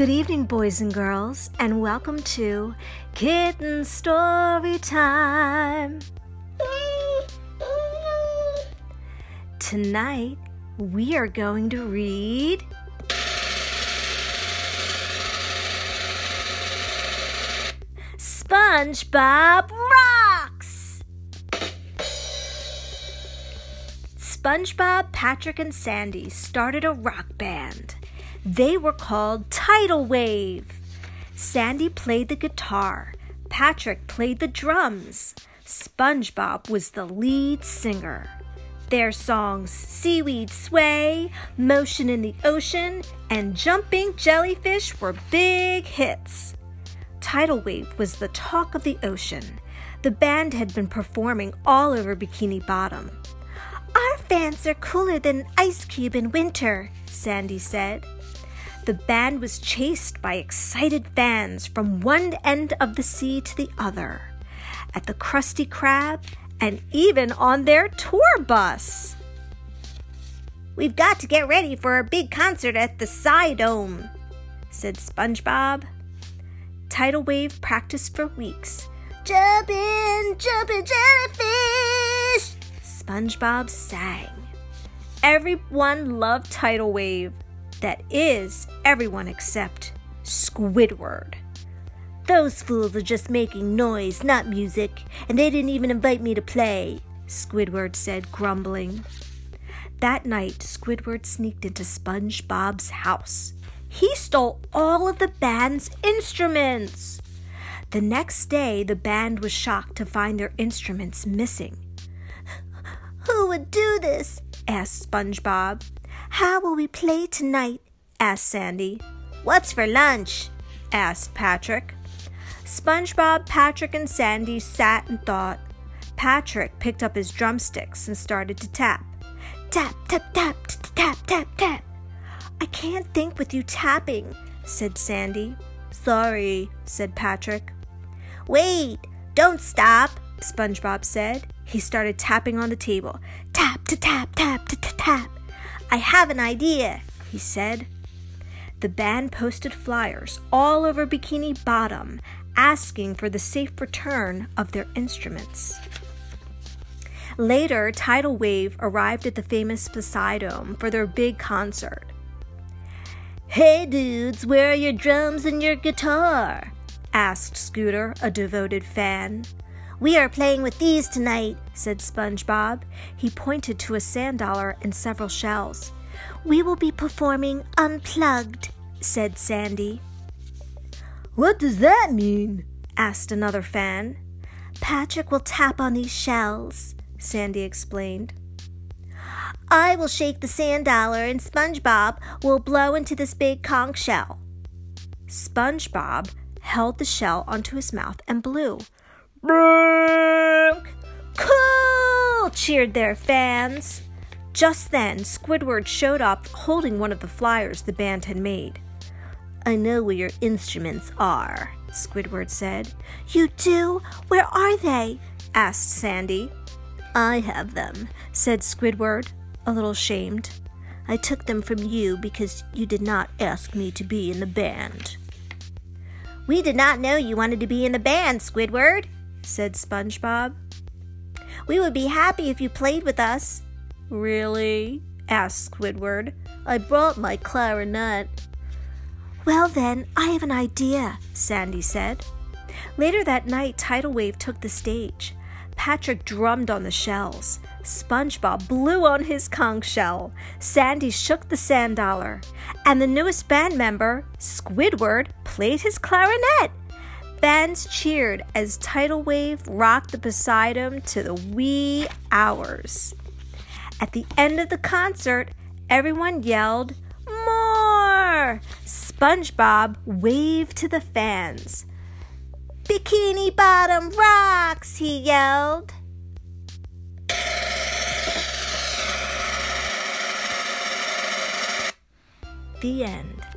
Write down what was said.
Good evening, boys and girls, and welcome to Kitten Story Time. Tonight, we are going to read. SpongeBob Rocks! SpongeBob, Patrick, and Sandy started a rock band. They were called Tidal Wave. Sandy played the guitar, Patrick played the drums, SpongeBob was the lead singer. Their songs Seaweed Sway, Motion in the Ocean, and Jumping Jellyfish were big hits. Tidal Wave was the talk of the ocean. The band had been performing all over Bikini Bottom. Our fans are cooler than an ice cube in winter, Sandy said. The band was chased by excited fans from one end of the sea to the other, at the Krusty Krab, and even on their tour bus. We've got to get ready for a big concert at the Psy-Dome, said SpongeBob. Tidal Wave practiced for weeks. Jumpin', jumpin' jellyfish! SpongeBob sang. Everyone loved Tidal Wave. That is, everyone except Squidward. Those fools are just making noise, not music, and they didn't even invite me to play, Squidward said, grumbling. That night, Squidward sneaked into SpongeBob's house. He stole all of the band's instruments. The next day, the band was shocked to find their instruments missing. Who would do this? Asked SpongeBob. How will we play tonight? asked Sandy. What's for lunch? asked Patrick. SpongeBob, Patrick, and Sandy sat and thought. Patrick picked up his drumsticks and started to tap. Tap, tap, tap, tap, tap, tap. I can't think with you tapping, said Sandy. Sorry, said Patrick. Wait, don't stop, SpongeBob said. He started tapping on the table. Tap, to tap, tap, to tap. I have an idea, he said. The band posted flyers all over Bikini Bottom asking for the safe return of their instruments. Later, Tidal Wave arrived at the famous Poseidome for their big concert. Hey dudes, where are your drums and your guitar? asked Scooter, a devoted fan. We are playing with these tonight, said SpongeBob. He pointed to a sand dollar and several shells. We will be performing unplugged, said Sandy. What does that mean? asked another fan. Patrick will tap on these shells, Sandy explained. I will shake the sand dollar and SpongeBob will blow into this big conch shell. SpongeBob held the shell onto his mouth and blew. Brrrk! Cool! cheered their fans. Just then, Squidward showed up holding one of the flyers the band had made. I know where your instruments are, Squidward said. You do? Where are they? asked Sandy. I have them, said Squidward, a little shamed. I took them from you because you did not ask me to be in the band. We did not know you wanted to be in the band, Squidward, said SpongeBob. We would be happy if you played with us. Really? asked Squidward. I brought my clarinet. Well, then, I have an idea, Sandy said. Later that night, Tidal Wave took the stage. Patrick drummed on the shells. SpongeBob blew on his conch shell. Sandy shook the sand dollar. And the newest band member, Squidward, played his clarinet. Fans cheered as Tidal Wave rocked the Poseidome to the wee hours. At the end of the concert, everyone yelled, More! SpongeBob waved to the fans. Bikini Bottom rocks, he yelled. The end.